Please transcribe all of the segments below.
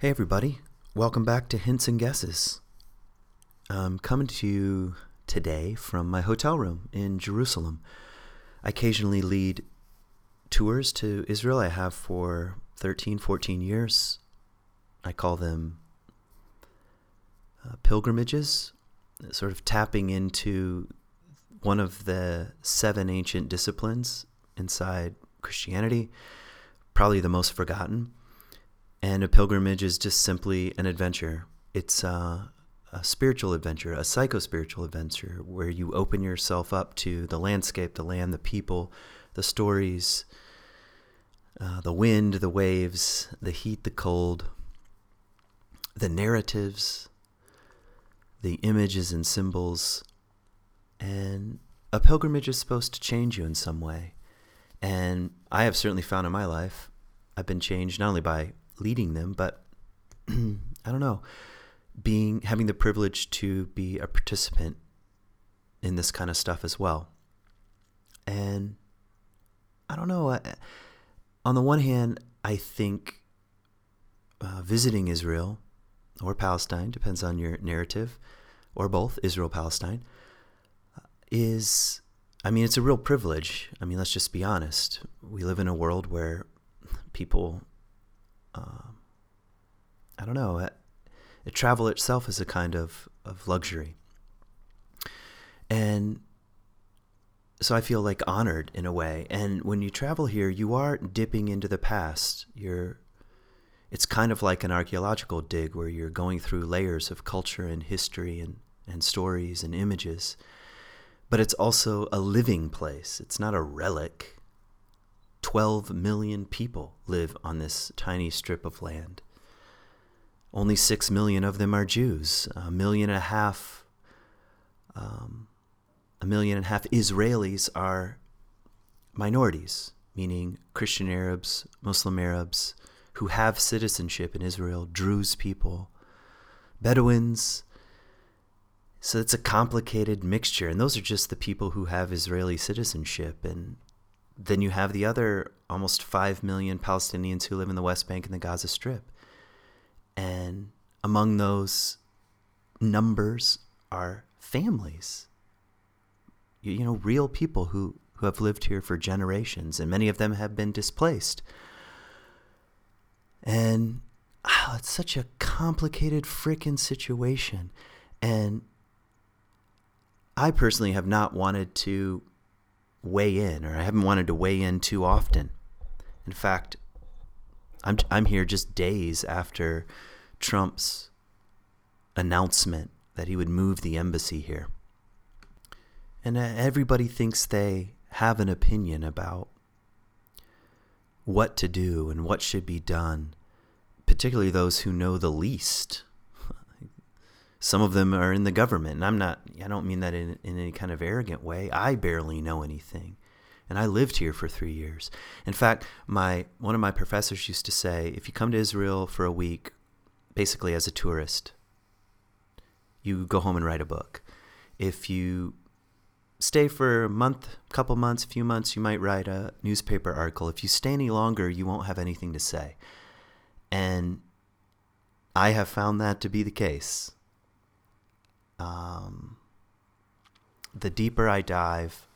Hey, everybody. Welcome back to Hints and Guesses. I'm coming to you today from my hotel room in Jerusalem. I occasionally lead tours to Israel. I have for 13, 14 years. I call them uh, pilgrimages, sort of tapping into one of the seven ancient disciplines inside Christianity, probably the most forgotten. And a pilgrimage is just simply an adventure. It's a spiritual adventure, a psycho spiritual adventure, where you open yourself up to the landscape, the land, the people, the stories, uh, the wind, the waves, the heat, the cold, the narratives, the images and symbols. And a pilgrimage is supposed to change you in some way. And I have certainly found in my life, I've been changed not only by leading them, but I don't know, being having the privilege to be a participant in this kind of stuff as well. And I don't know. I, on the one hand, I think uh, visiting Israel or Palestine depends on your narrative, or both Israel Palestine is. I mean, it's a real privilege. I mean, let's just be honest. We live in a world where people um, I don't know. It, it, travel itself is a kind of, of luxury. And so I feel like honored in a way. And when you travel here, you are dipping into the past. You're it's kind of like an archaeological dig where you're going through layers of culture and history and, and stories and images. But it's also a living place. It's not a relic. 12 million people live on this tiny strip of land. Only 6 million of them are Jews. A million and a half, um, a million and a half Israelis are minorities, meaning Christian Arabs, Muslim Arabs who have citizenship in Israel, Druze people, Bedouins. So it's a complicated mixture. And those are just the people who have Israeli citizenship. And then you have the other almost 5 million Palestinians who live in the West Bank and the Gaza Strip. And among those numbers are families. You, you, know, real people who, who have lived here for generations, and many of them have been displaced. And oh, it's such a complicated freaking situation. And I personally have not wanted to weigh in, or I haven't wanted to weigh in too often. In fact, I'm I'm here just days after Trump's announcement that he would move the embassy here. And uh, everybody thinks they have an opinion about what to do and what should be done, particularly those who know the least some of them are in the government. And I'm not, I don't mean that in, in any kind of arrogant way. I barely know anything. And I lived here for three years. In fact, my one of my professors used to say, if you come to Israel for a week, basically as a tourist, you go home and write a book. If you stay for a month, couple months, a few months, you might write a newspaper article. If you stay any longer, you won't have anything to say. And I have found that to be the case um, the deeper I dive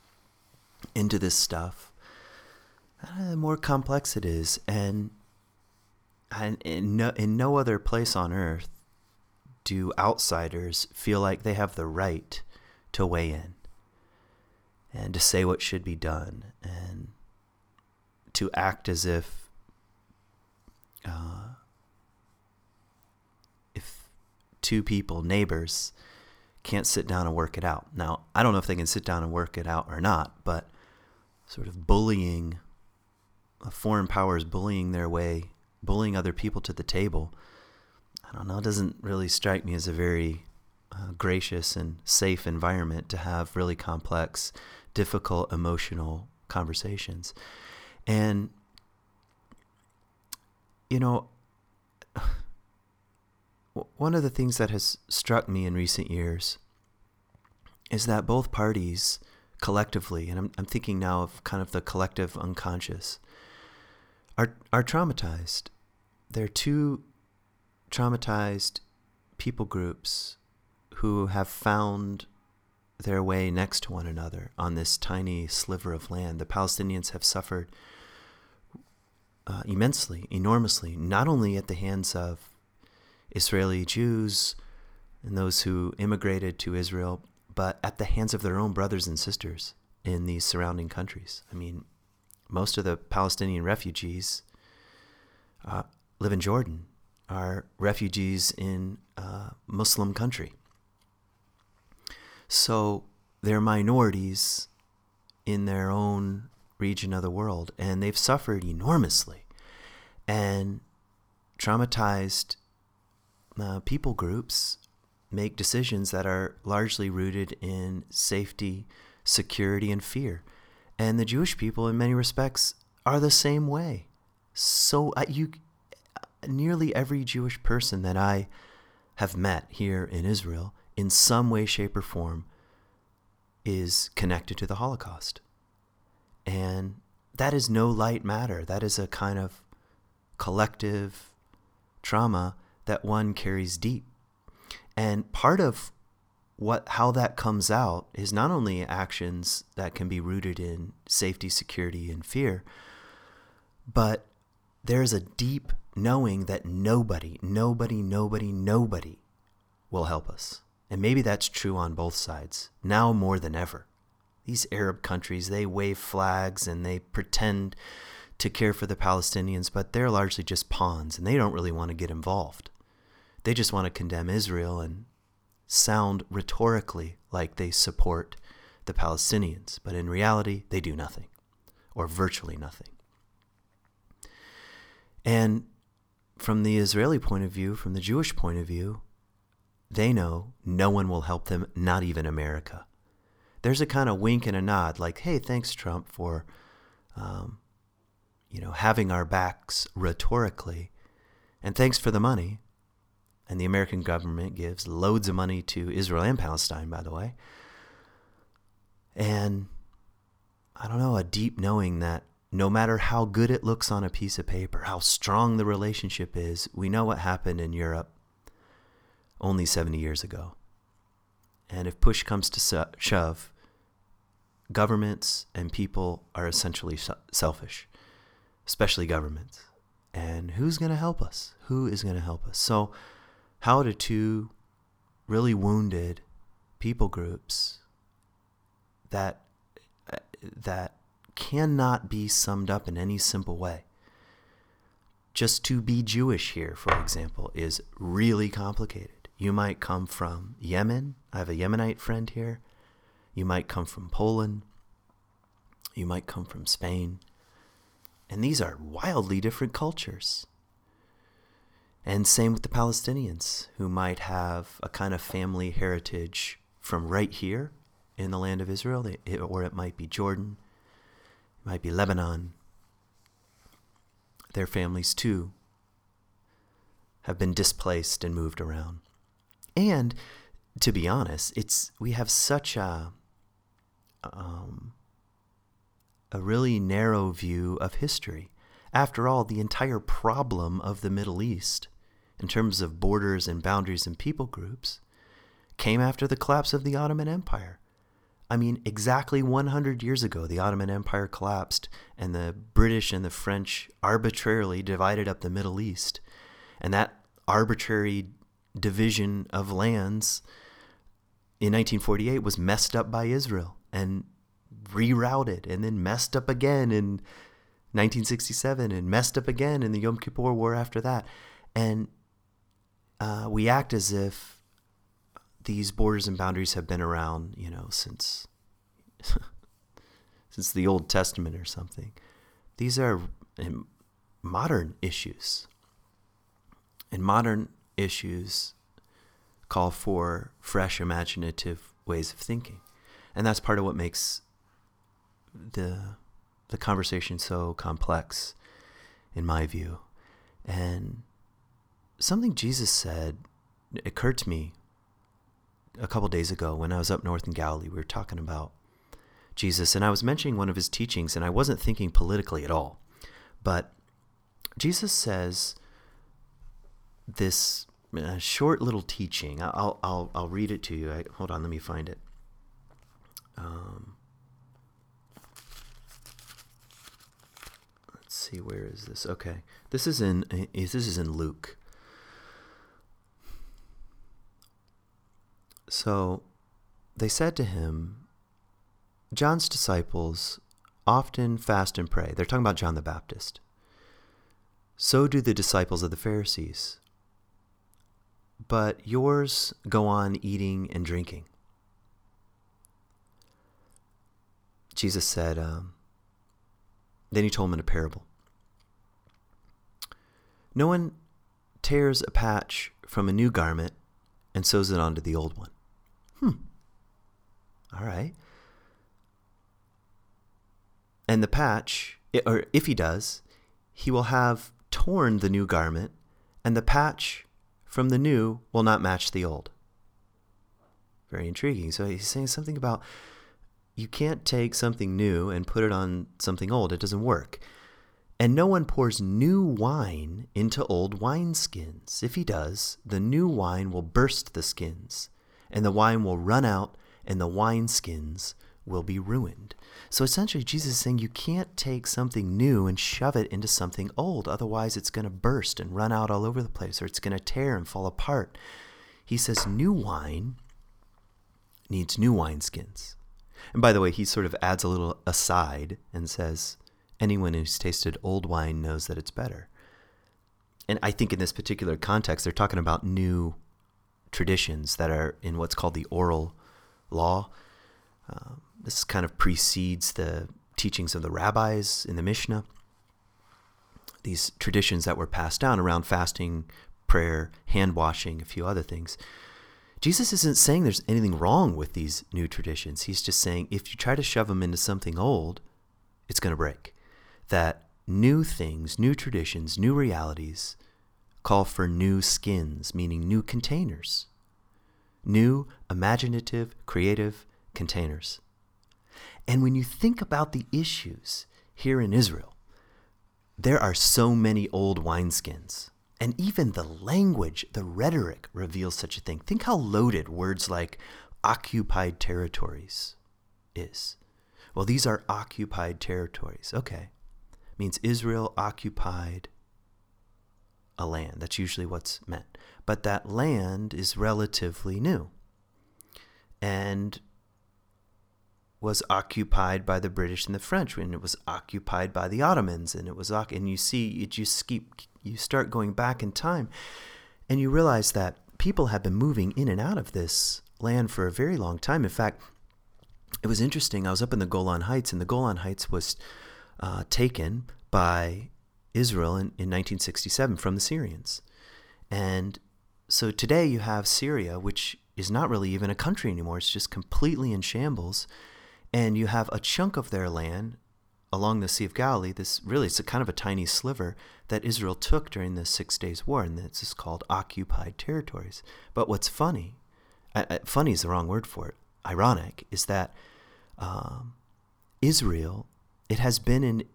into this stuff, uh, the more complex it is. And, and in, no, in no other place on earth do outsiders feel like they have the right to weigh in and to say what should be done and to act as if uh, if two people, neighbors, can't sit down and work it out. Now, I don't know if they can sit down and work it out or not, but sort of bullying, a foreign powers bullying their way, bullying other people to the table, I don't know, doesn't really strike me as a very uh, gracious and safe environment to have really complex, difficult, emotional conversations. And, you know, one of the things that has struck me in recent years is that both parties collectively, and I'm, I'm thinking now of kind of the collective unconscious, are, are traumatized. They're two traumatized people groups who have found their way next to one another on this tiny sliver of land. The Palestinians have suffered uh, immensely, enormously, not only at the hands of Israeli Jews and those who immigrated to Israel, but at the hands of their own brothers and sisters in these surrounding countries. I mean, most of the Palestinian refugees uh, live in Jordan, are refugees in a Muslim country. So they're minorities in their own region of the world, and they've suffered enormously. And traumatized uh, people groups make decisions that are largely rooted in safety, security, and fear. And the Jewish people, in many respects, are the same way. So uh, you, nearly every Jewish person that I have met here in Israel, in some way, shape, or form, is connected to the Holocaust. And that is no light matter. That is a kind of collective trauma that one carries deep. And part of what how that comes out is not only actions that can be rooted in safety, security, and fear, but there's a deep knowing that nobody, nobody, nobody, nobody will help us. And maybe that's true on both sides, now more than ever. These Arab countries, they wave flags and they pretend to care for the Palestinians, but they're largely just pawns and they don't really want to get involved. They just want to condemn Israel and sound rhetorically like they support the Palestinians, but in reality, they do nothing, or virtually nothing. And from the Israeli point of view, from the Jewish point of view, they know no one will help them, not even America. There's a kind of wink and a nod, like, "Hey, thanks, Trump, for, um, you know, having our backs rhetorically, and thanks for the money." And the American government gives loads of money to Israel and Palestine, by the way. And I don't know, a deep knowing that no matter how good it looks on a piece of paper, how strong the relationship is, we know what happened in Europe only 70 years ago. And if push comes to shove, governments and people are essentially selfish, especially governments. And who's going to help us? Who is going to help us? So, how do two really wounded people groups that that cannot be summed up in any simple way. Just to be Jewish here, for example, is really complicated. You might come from Yemen. I have a Yemenite friend here. You might come from Poland. You might come from Spain. And these are wildly different cultures. And same with the Palestinians, who might have a kind of family heritage from right here in the land of Israel, or it might be Jordan, it might be Lebanon. Their families, too, have been displaced and moved around. And to be honest, it's we have such a um, a really narrow view of history. After all, the entire problem of the Middle East, in terms of borders and boundaries and people groups, came after the collapse of the Ottoman Empire. I mean, exactly 100 years ago, the Ottoman Empire collapsed, and the British and the French arbitrarily divided up the Middle East. And that arbitrary division of lands in 1948 was messed up by Israel and rerouted, and then messed up again in 1967, and messed up again in the Yom Kippur War after that. And uh, we act as if these borders and boundaries have been around, you know, since since the Old Testament or something. These are modern issues. And modern issues call for fresh imaginative ways of thinking. And that's part of what makes the the conversation so complex in my view. And something Jesus said occurred to me a couple days ago when I was up north in Galilee. We were talking about Jesus, and I was mentioning one of his teachings, and I wasn't thinking politically at all. But Jesus says this uh, short little teaching. I'll, I'll, I'll read it to you. I, hold on, let me find it. Um, let's see, where is this? Okay, this is in this is in Luke. So they said to him, John's disciples often fast and pray. They're talking about John the Baptist. So do the disciples of the Pharisees. But yours go on eating and drinking. Jesus said, um, then he told him in a parable No one tears a patch from a new garment and sews it onto the old one. Hmm. All right. And the patch, or if he does, he will have torn the new garment, and the patch from the new will not match the old. Very intriguing. So he's saying something about you can't take something new and put it on something old. It doesn't work. And no one pours new wine into old wineskins. If he does, the new wine will burst the skins, and the wine will run out, and the wineskins will be ruined. So essentially, Jesus is saying you can't take something new and shove it into something old. Otherwise, it's going to burst and run out all over the place, or it's going to tear and fall apart. He says new wine needs new wineskins. And by the way, he sort of adds a little aside and says, anyone who's tasted old wine knows that it's better. And I think in this particular context, they're talking about new traditions that are in what's called the oral law. Um, this kind of precedes the teachings of the rabbis in the Mishnah. These traditions that were passed down around fasting, prayer, hand washing, a few other things. Jesus isn't saying there's anything wrong with these new traditions. He's just saying if you try to shove them into something old, it's going to break. That new things, new traditions, new realities call for new skins, meaning new containers, new imaginative, creative containers. And when you think about the issues here in Israel, there are so many old wineskins. And even the language, the rhetoric reveals such a thing. Think how loaded words like occupied territories is. Well, these are occupied territories. Okay. Means Israel occupied a land. That's usually what's meant. But that land is relatively new. And was occupied by the British and the French, and it was occupied by the Ottomans, and it was and you see you just keep you start going back in time, and you realize that people have been moving in and out of this land for a very long time. In fact, it was interesting. I was up in the Golan Heights, and the Golan Heights was uh, taken by Israel in, in 1967 from the Syrians, and so today you have Syria, which is not really even a country anymore. It's just completely in shambles and you have a chunk of their land along the Sea of Galilee. This really is a kind of a tiny sliver that Israel took during the Six Days War, and this is called occupied territories. But what's funny, uh, funny is the wrong word for it. Ironic is that um, Israel, it has been in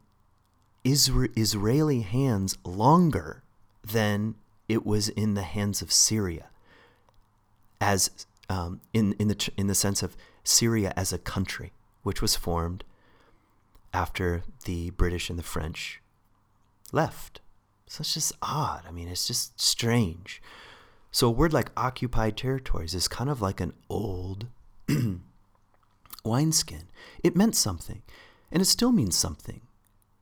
Isra- Israeli hands longer than it was in the hands of Syria, as um, in in the in the sense of Syria as a country which was formed after the British and the French left. So it's just odd. I mean, it's just strange. So a word like occupied territories is kind of like an old wineskin. It meant something, and it still means something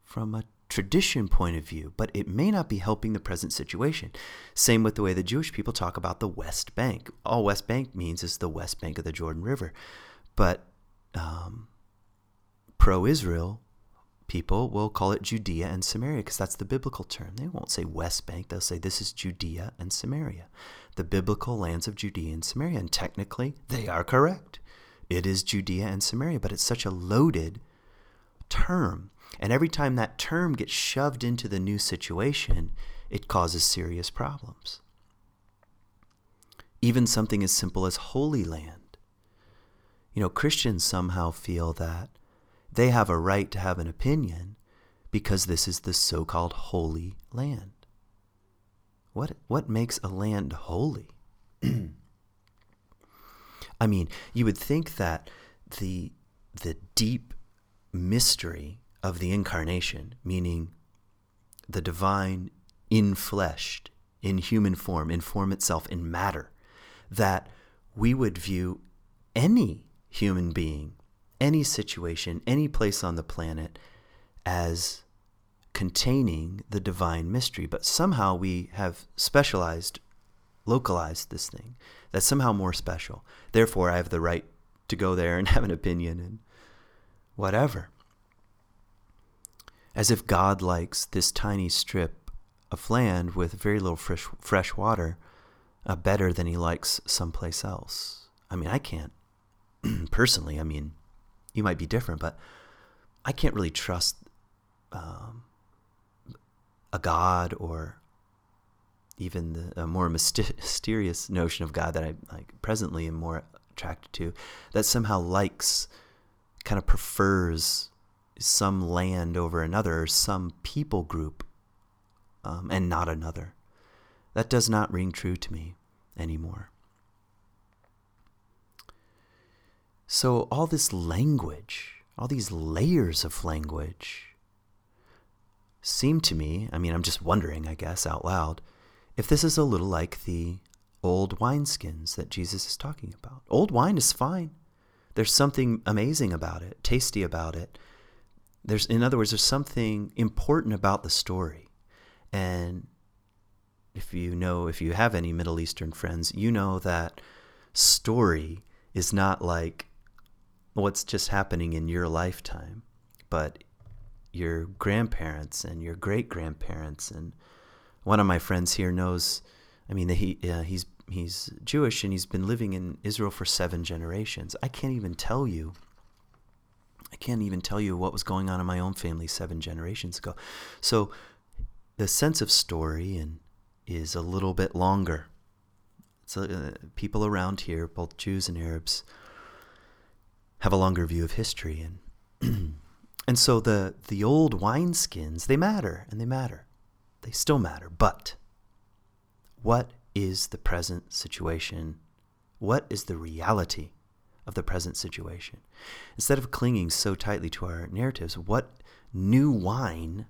from a tradition point of view, but it may not be helping the present situation. Same with the way the Jewish people talk about the West Bank. All West Bank means is the West Bank of the Jordan River. But um, pro Israel people will call it Judea and Samaria because that's the biblical term. They won't say West Bank, they'll say this is Judea and Samaria, the biblical lands of Judea and Samaria. And technically, they are correct. It is Judea and Samaria, but it's such a loaded term. And every time that term gets shoved into the new situation, it causes serious problems. Even something as simple as Holy Land you know, Christians somehow feel that they have a right to have an opinion because this is the so called Holy Land. What what makes a land holy? I mean, you would think that the the deep mystery of the incarnation, meaning the divine infleshed in human form, in form itself, in matter, that we would view any human being, any situation, any place on the planet as containing the divine mystery. But somehow we have specialized, localized this thing that's somehow more special. Therefore, I have the right to go there and have an opinion and whatever. As if God likes this tiny strip of land with very little fresh, fresh water uh, better than he likes someplace else. I mean, I can't personally. I mean, you might be different, but I can't really trust um, a God or even the a more mysterious notion of God that I like presently am more attracted to, that somehow likes, kind of prefers some land over another, some people group, um, and not another. That does not ring true to me anymore. So, all this language, all these layers of language, seem to me, I mean, I'm just wondering, I guess, out loud, if this is a little like the old wineskins that Jesus is talking about. Old wine is fine. There's something amazing about it, tasty about it. There's, in other words, there's something important about the story. And if you know, if you have any Middle Eastern friends, you know that story is not like what's just happening in your lifetime, but your grandparents and your great grandparents. And one of my friends here knows, I mean, he, uh, he's, he's Jewish and he's been living in Israel for seven generations. I can't even tell you. I can't even tell you what was going on in my own family seven generations ago. So the sense of story and is a little bit longer. So uh, people around here, both Jews and Arabs, have a longer view of history and And so the the old wineskins, they matter and they matter. They still matter. But what is the present situation? What is the reality of the present situation? Instead of clinging so tightly to our narratives, what new wine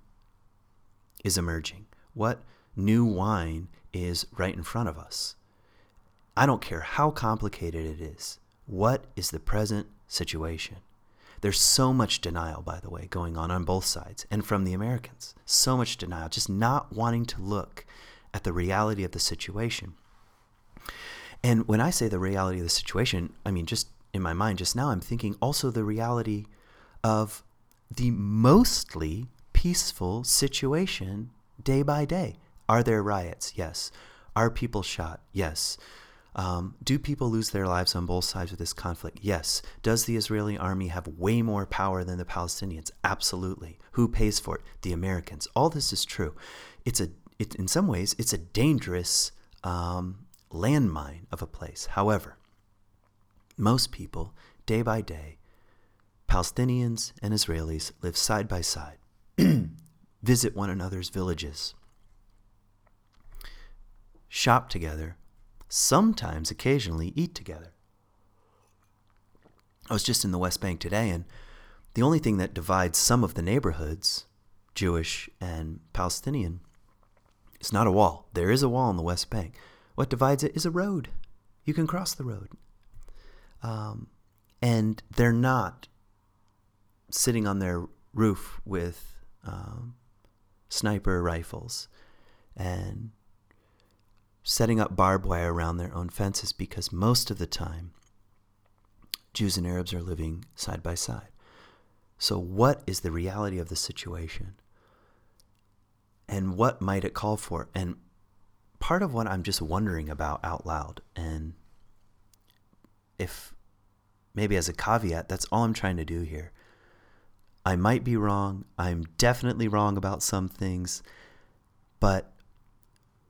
is emerging? What new wine is right in front of us? I don't care how complicated it is. What is the present situation? There's so much denial, by the way, going on on both sides and from the Americans. So much denial, just not wanting to look at the reality of the situation. And when I say the reality of the situation, I mean, just in my mind just now, I'm thinking also the reality of the mostly peaceful situation day by day. Are there riots? Yes. Are people shot? Yes. Um, do people lose their lives on both sides of this conflict? Yes. Does the Israeli army have way more power than the Palestinians? Absolutely. Who pays for it? The Americans. All this is true. It's a, it, in some ways, it's a dangerous um, landmine of a place. However, most people, day by day, Palestinians and Israelis live side by side, visit one another's villages, shop together, sometimes occasionally eat together. I was just in the West Bank today, and the only thing that divides some of the neighborhoods, Jewish and Palestinian, is not a wall. There is a wall in the West Bank. What divides it is a road. You can cross the road. Um, and they're not sitting on their roof with um, sniper rifles and setting up barbed wire around their own fences because most of the time Jews and Arabs are living side by side. So, what is the reality of the situation? And what might it call for? And part of what I'm just wondering about out loud, and if maybe as a caveat, that's all I'm trying to do here. I might be wrong. I'm definitely wrong about some things, but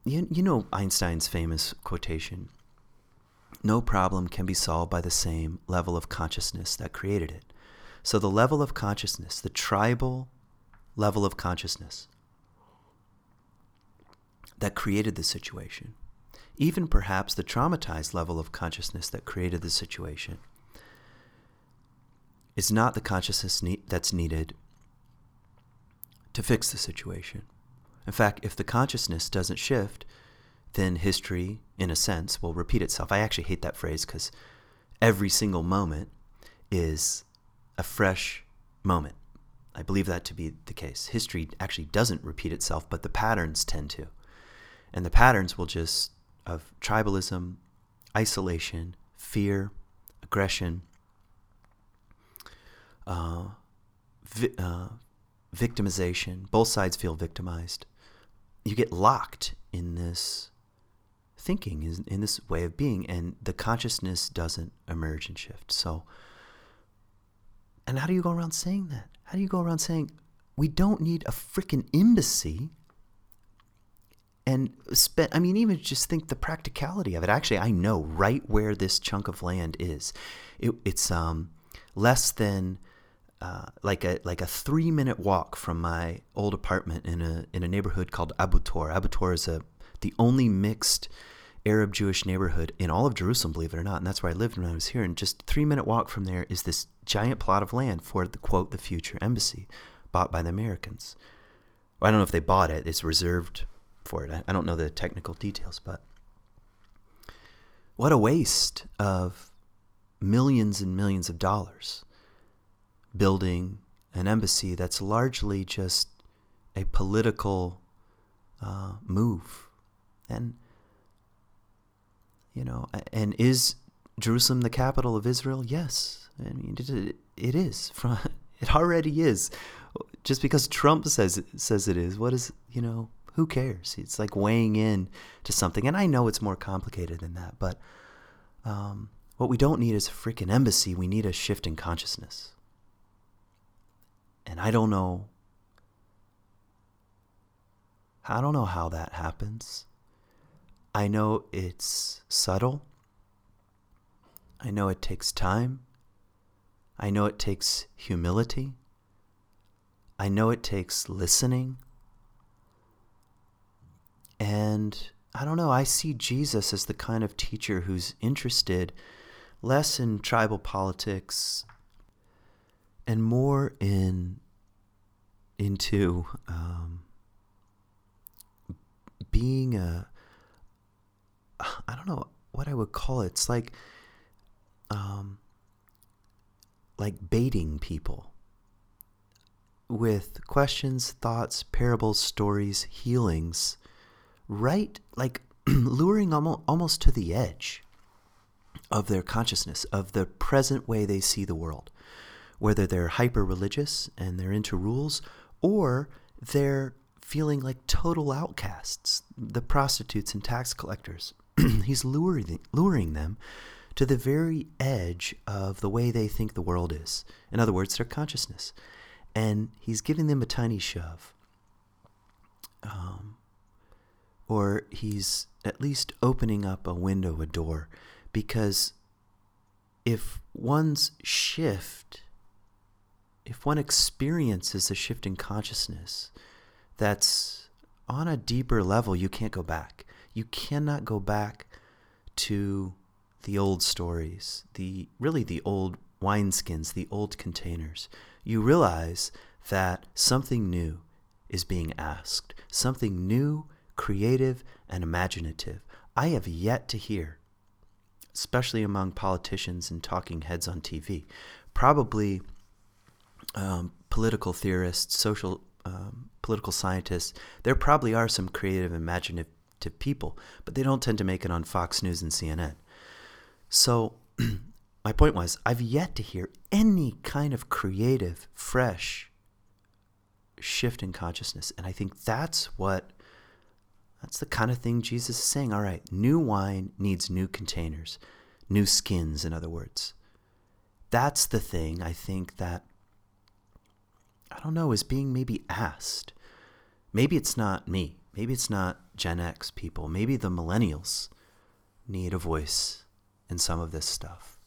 you, you know Einstein's famous quotation no problem can be solved by the same level of consciousness that created it. So, the level of consciousness, the tribal level of consciousness, that created the situation, even perhaps the traumatized level of consciousness that created the situation, is not the consciousness ne- that's needed to fix the situation. In fact, if the consciousness doesn't shift, then history, in a sense, will repeat itself. I actually hate that phrase because every single moment is a fresh moment. I believe that to be the case. History actually doesn't repeat itself, but the patterns tend to. And the patterns will just, of tribalism, isolation, fear, aggression, uh, vi- uh, victimization. Both sides feel victimized. You get locked in this thinking, in this way of being, and the consciousness doesn't emerge and shift. So, and how do you go around saying that? How do you go around saying we don't need a freaking embassy? And spend, I mean, even just think the practicality of it. Actually, I know right where this chunk of land is. It, it's um, less than uh, like a like a three minute walk from my old apartment in a in a neighborhood called Abu Tor. Abu Tor is a the only mixed Arab Jewish neighborhood in all of Jerusalem, believe it or not, and that's where I lived when I was here. And just three minute walk from there is this giant plot of land for the quote the future embassy, bought by the Americans. I don't know if they bought it; it's reserved for it. I, don't know the technical details, but what a waste of millions and millions of dollars building an embassy that's largely just a political uh, move. And, you know, and is Jerusalem the capital of Israel? Yes. I mean, it, it is. It already is. Just because Trump says it, says it is, what is, you know, who cares? It's like weighing in to something. And I know it's more complicated than that, but um, what we don't need is a freaking embassy. We need a shift in consciousness. And I don't know. I don't know how that happens. I know it's subtle. I know it takes time. I know it takes humility. I know it takes listening. And I don't know, I see Jesus as the kind of teacher who's interested less in tribal politics and more in into um, being a I don't know what I would call it. It's like um, like baiting people with questions, thoughts, parables, stories, healings, right? Like luring almost, almost to the edge of their consciousness, of the present way they see the world whether they're hyper religious and they're into rules or they're feeling like total outcasts, the prostitutes and tax collectors. He's luring, luring them to the very edge of the way they think the world is. In other words, their consciousness. And he's giving them a tiny shove. Um, or he's at least opening up a window, a door, because if one's shift if one experiences a shift in consciousness that's on a deeper level, you can't go back. You cannot go back to the old stories, the really the old wineskins, the old containers. You realize that something new is being asked, something new, creative, and imaginative. I have yet to hear, especially among politicians and talking heads on TV, probably um, political theorists, social um, political scientists, there probably are some creative, imaginative people, but they don't tend to make it on Fox News and CNN. So, my point was, I've yet to hear any kind of creative, fresh shift in consciousness. And I think that's what, that's the kind of thing Jesus is saying. All right, new wine needs new containers, new skins, in other words. That's the thing I think that I don't know, is being maybe asked. Maybe it's not me. Maybe it's not Gen X people. Maybe the millennials need a voice in some of this stuff.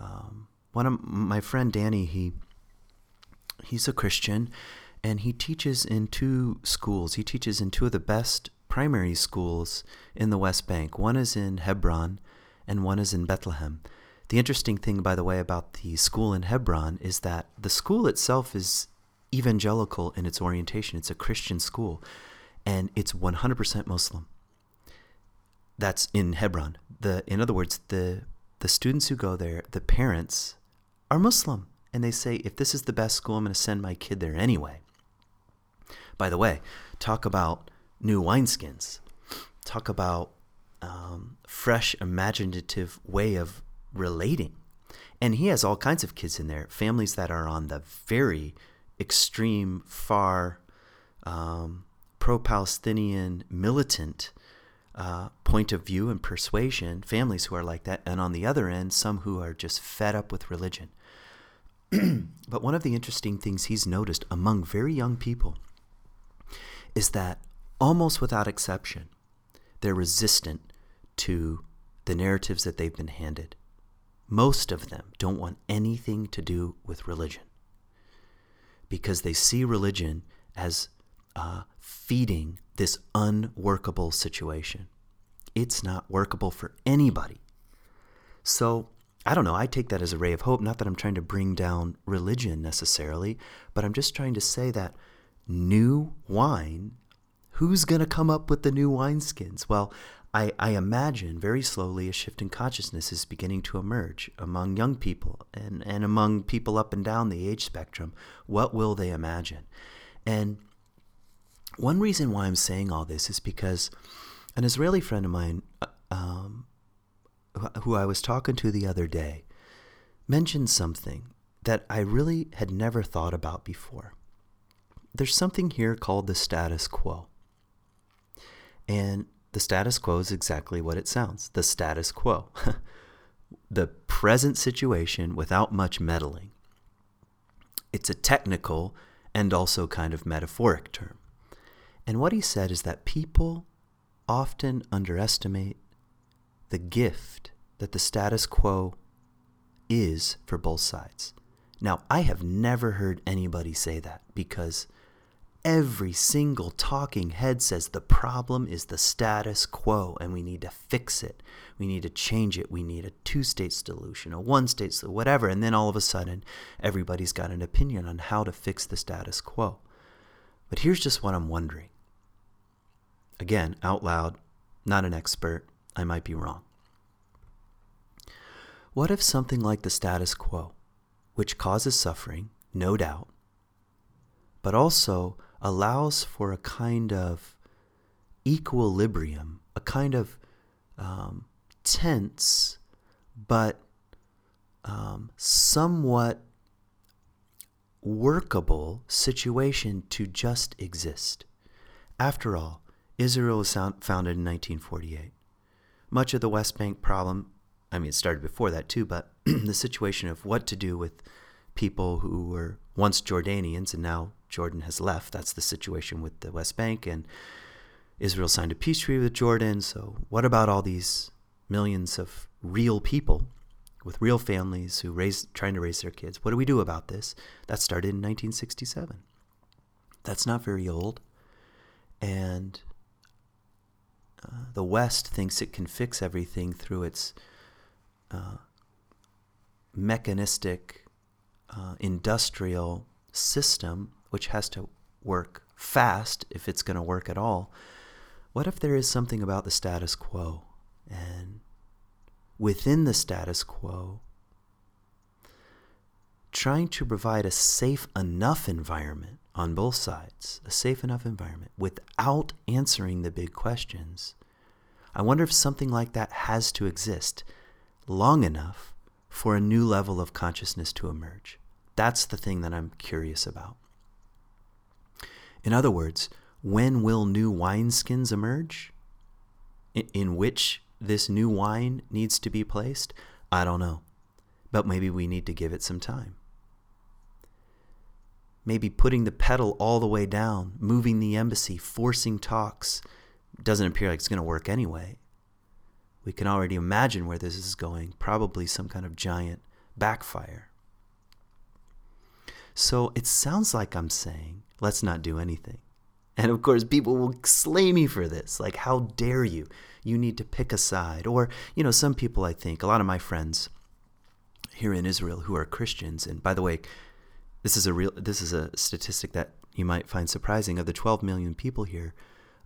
Um, one of my friend Danny, he he's a Christian, and he teaches in two schools. He teaches in two of the best primary schools in the West Bank. One is in Hebron and one is in Bethlehem. The interesting thing, by the way, about the school in Hebron is that the school itself is evangelical in its orientation. It's a Christian school, and it's 100% Muslim. That's in Hebron. The, in other words, the, the students who go there, the parents are Muslim, and they say, if this is the best school, I'm going to send my kid there anyway. By the way, talk about new wineskins. Talk about um, fresh, imaginative way of relating. And he has all kinds of kids in there, families that are on the very extreme, far, um, pro Palestinian, militant uh, point of view and persuasion, families who are like that. And on the other end, some who are just fed up with religion. but one of the interesting things he's noticed among very young people is that almost without exception, they're resistant to the narratives that they've been handed. Most of them don't want anything to do with religion because they see religion as uh, feeding this unworkable situation. It's not workable for anybody. So, I don't know. I take that as a ray of hope. Not that I'm trying to bring down religion necessarily, but I'm just trying to say that new wine, who's going to come up with the new wineskins? Well, I, I imagine very slowly a shift in consciousness is beginning to emerge among young people and, and among people up and down the age spectrum. What will they imagine? And one reason why I'm saying all this is because an Israeli friend of mine, uh, um, who I was talking to the other day, mentioned something that I really had never thought about before. There's something here called the status quo. And the status quo is exactly what it sounds the status quo. the present situation without much meddling. It's a technical and also kind of metaphoric term. And what he said is that people often underestimate the gift that the status quo is for both sides. Now, I have never heard anybody say that because Every single talking head says the problem is the status quo and we need to fix it. We need to change it. We need a two state solution, a one state solution, whatever. And then all of a sudden, everybody's got an opinion on how to fix the status quo. But here's just what I'm wondering. Again, out loud, not an expert, I might be wrong. What if something like the status quo, which causes suffering, no doubt, but also allows for a kind of equilibrium, a kind of um, tense but um, somewhat workable situation to just exist. After all, Israel was founded in 1948. Much of the West Bank problem, I mean, it started before that too, but the situation of what to do with people who were once Jordanians and now Jordan has left. That's the situation with the West Bank, and Israel signed a peace treaty with Jordan. So, what about all these millions of real people with real families who raise trying to raise their kids? What do we do about this? That started in 1967. That's not very old, and uh, the West thinks it can fix everything through its uh, mechanistic, uh, industrial system which has to work fast if it's going to work at all. What if there is something about the status quo and within the status quo, trying to provide a safe enough environment on both sides, a safe enough environment without answering the big questions? I wonder if something like that has to exist long enough for a new level of consciousness to emerge. That's the thing that I'm curious about. In other words, when will new wineskins emerge? In, in which this new wine needs to be placed? I don't know. But maybe we need to give it some time. Maybe putting the pedal all the way down, moving the embassy, forcing talks, doesn't appear like it's going to work anyway. We can already imagine where this is going, probably some kind of giant backfire. So it sounds like I'm saying let's not do anything. And of course, people will slay me for this. Like, how dare you? You need to pick a side. Or, you know, some people, I think, a lot of my friends here in Israel who are Christians, and by the way, this is a real, this is a statistic that you might find surprising. Of the 12 million people here,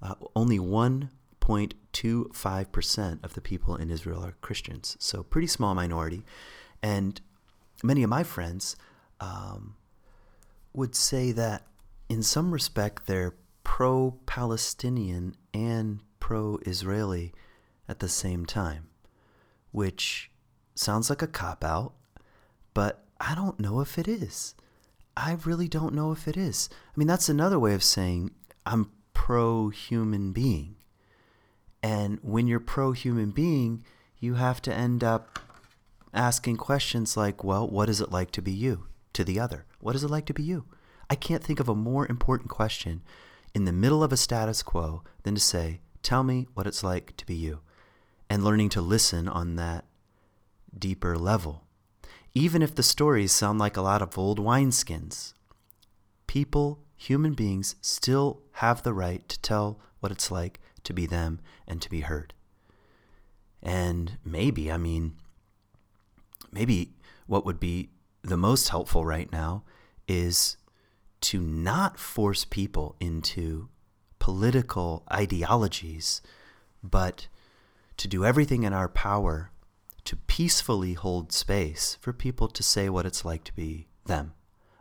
uh, only 1.25% of the people in Israel are Christians. So, pretty small minority. And many of my friends um, would say that in some respect they're pro Palestinian and pro Israeli at the same time, which sounds like a cop out, but I don't know if it is. I really don't know if it is. I mean, that's another way of saying I'm pro human being. And when you're pro human being, you have to end up asking questions like, well, what is it like to be you to the other? What is it like to be you? I can't think of a more important question in the middle of a status quo than to say, tell me what it's like to be you, and learning to listen on that deeper level. Even if the stories sound like a lot of old wineskins, people, human beings, still have the right to tell what it's like to be them and to be heard. And maybe, I mean, maybe what would be the most helpful right now is to not force people into political ideologies, but to do everything in our power to peacefully hold space for people to say what it's like to be them.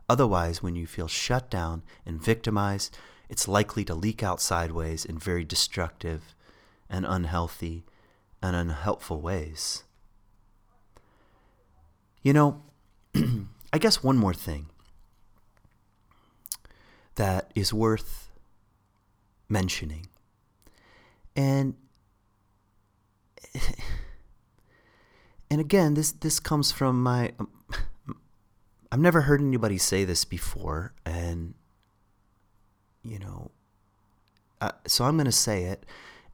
Otherwise, when you feel shut down and victimized, it's likely to leak out sideways in very destructive and unhealthy and unhelpful ways. You know, I guess one more thing that is worth mentioning. And and again, this this comes from my um, I've never heard anybody say this before and you know uh, so I'm going to say it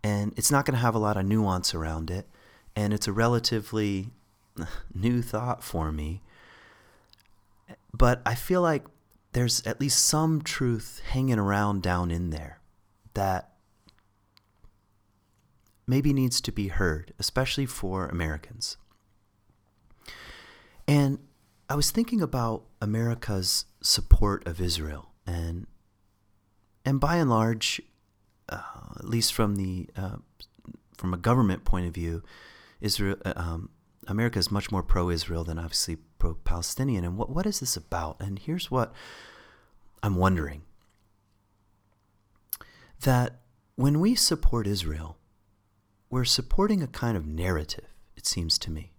and it's not going to have a lot of nuance around it and it's a relatively new thought for me. But I feel like there's at least some truth hanging around down in there that maybe needs to be heard, especially for Americans. And I was thinking about America's support of Israel, and and by and large, uh, at least from the uh, from a government point of view, Israel uh, um, America is much more pro-Israel than obviously pro-Palestinian. And what what is this about? And here's what I'm wondering: that when we support Israel, we're supporting a kind of narrative. It seems to me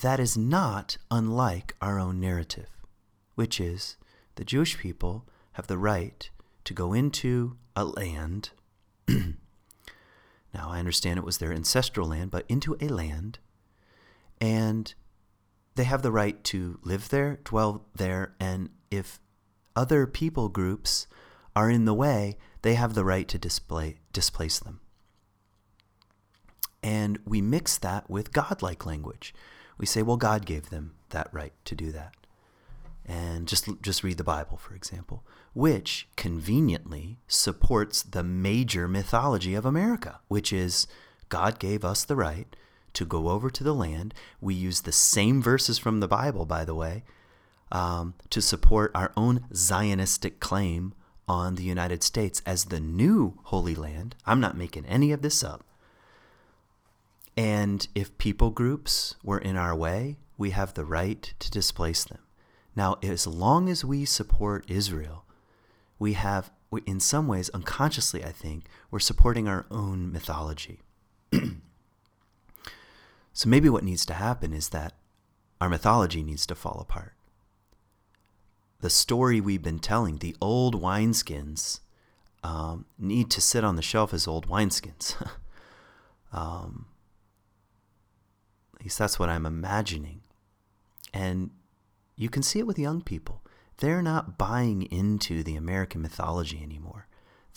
that is not unlike our own narrative, which is the Jewish people have the right to go into a land. now, I understand it was their ancestral land, but into a land and they have the right to live there, dwell there, and if other people groups are in the way, they have the right to display, displace them. And we mix that with godlike language. We say, well, God gave them that right to do that. And just, just read the Bible, for example, which conveniently supports the major mythology of America, which is God gave us the right to go over to the land. We use the same verses from the Bible, by the way, um, to support our own Zionistic claim on the United States as the new Holy Land. I'm not making any of this up. And if people groups were in our way, we have the right to displace them. Now, as long as we support Israel, we have, in some ways, unconsciously, I think, we're supporting our own mythology. So maybe what needs to happen is that our mythology needs to fall apart. The story we've been telling, the old wineskins, um, need to sit on the shelf as old wineskins. um, at least that's what I'm imagining. And you can see it with young people. They're not buying into the American mythology anymore.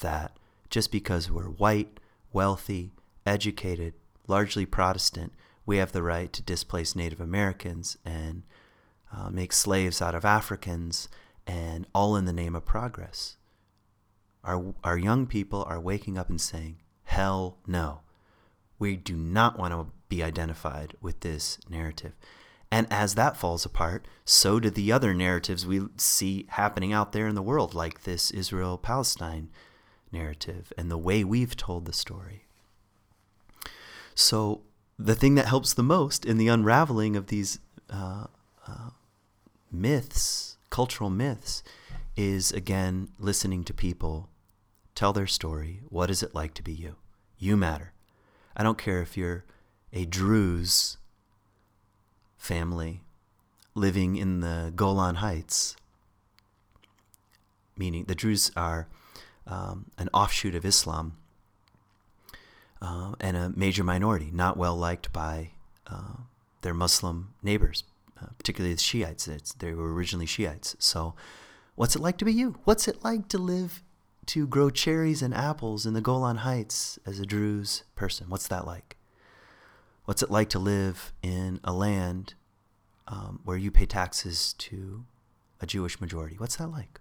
That just because we're white, wealthy, educated, largely Protestant, we have the right to displace Native Americans and uh, make slaves out of Africans, and all in the name of progress. our, our young people are waking up and saying, hell no. We do not want to be identified with this narrative. And as that falls apart, so do the other narratives we see happening out there in the world, like this Israel Palestine narrative and the way we've told the story. So, the thing that helps the most in the unraveling of these uh, uh, myths, cultural myths, is again listening to people tell their story. What is it like to be you? You matter. I don't care if you're a Druze family living in the Golan Heights, meaning the Druze are um, an offshoot of Islam uh, and a major minority, not well liked by uh, their Muslim neighbors, uh, particularly the Shiites. It's, they were originally Shiites. So, what's it like to be you? What's it like to live, to grow cherries and apples in the Golan Heights as a Druze person? What's that like? What's it like to live in a land um, where you pay taxes to a Jewish majority? What's that like?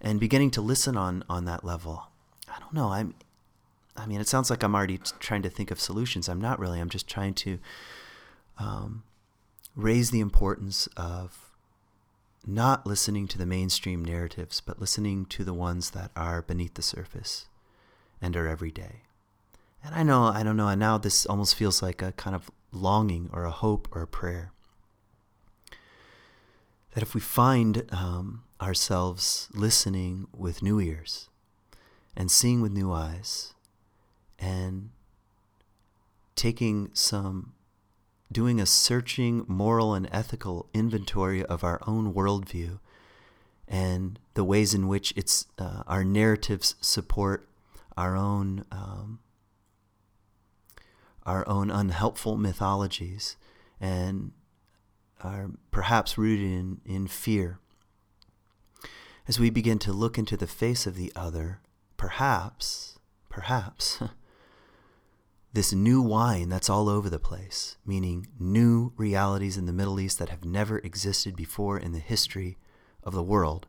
And beginning to listen on on that level. I don't know. I'm I mean, it sounds like I'm already trying to think of solutions. I'm not really. I'm just trying to um, raise the importance of not listening to the mainstream narratives, but listening to the ones that are beneath the surface and are everyday. And I know, I don't know, and now this almost feels like a kind of longing or a hope or a prayer. That if we find um, ourselves listening with new ears and seeing with new eyes, and taking some, doing a searching moral and ethical inventory of our own worldview and the ways in which it's uh, our narratives support our own um, our own unhelpful mythologies and are perhaps rooted in, in fear. As we begin to look into the face of the other, perhaps, perhaps this new wine that's all over the place, meaning new realities in the Middle East that have never existed before in the history of the world,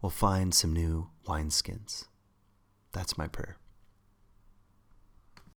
will find some new wineskins. That's my prayer.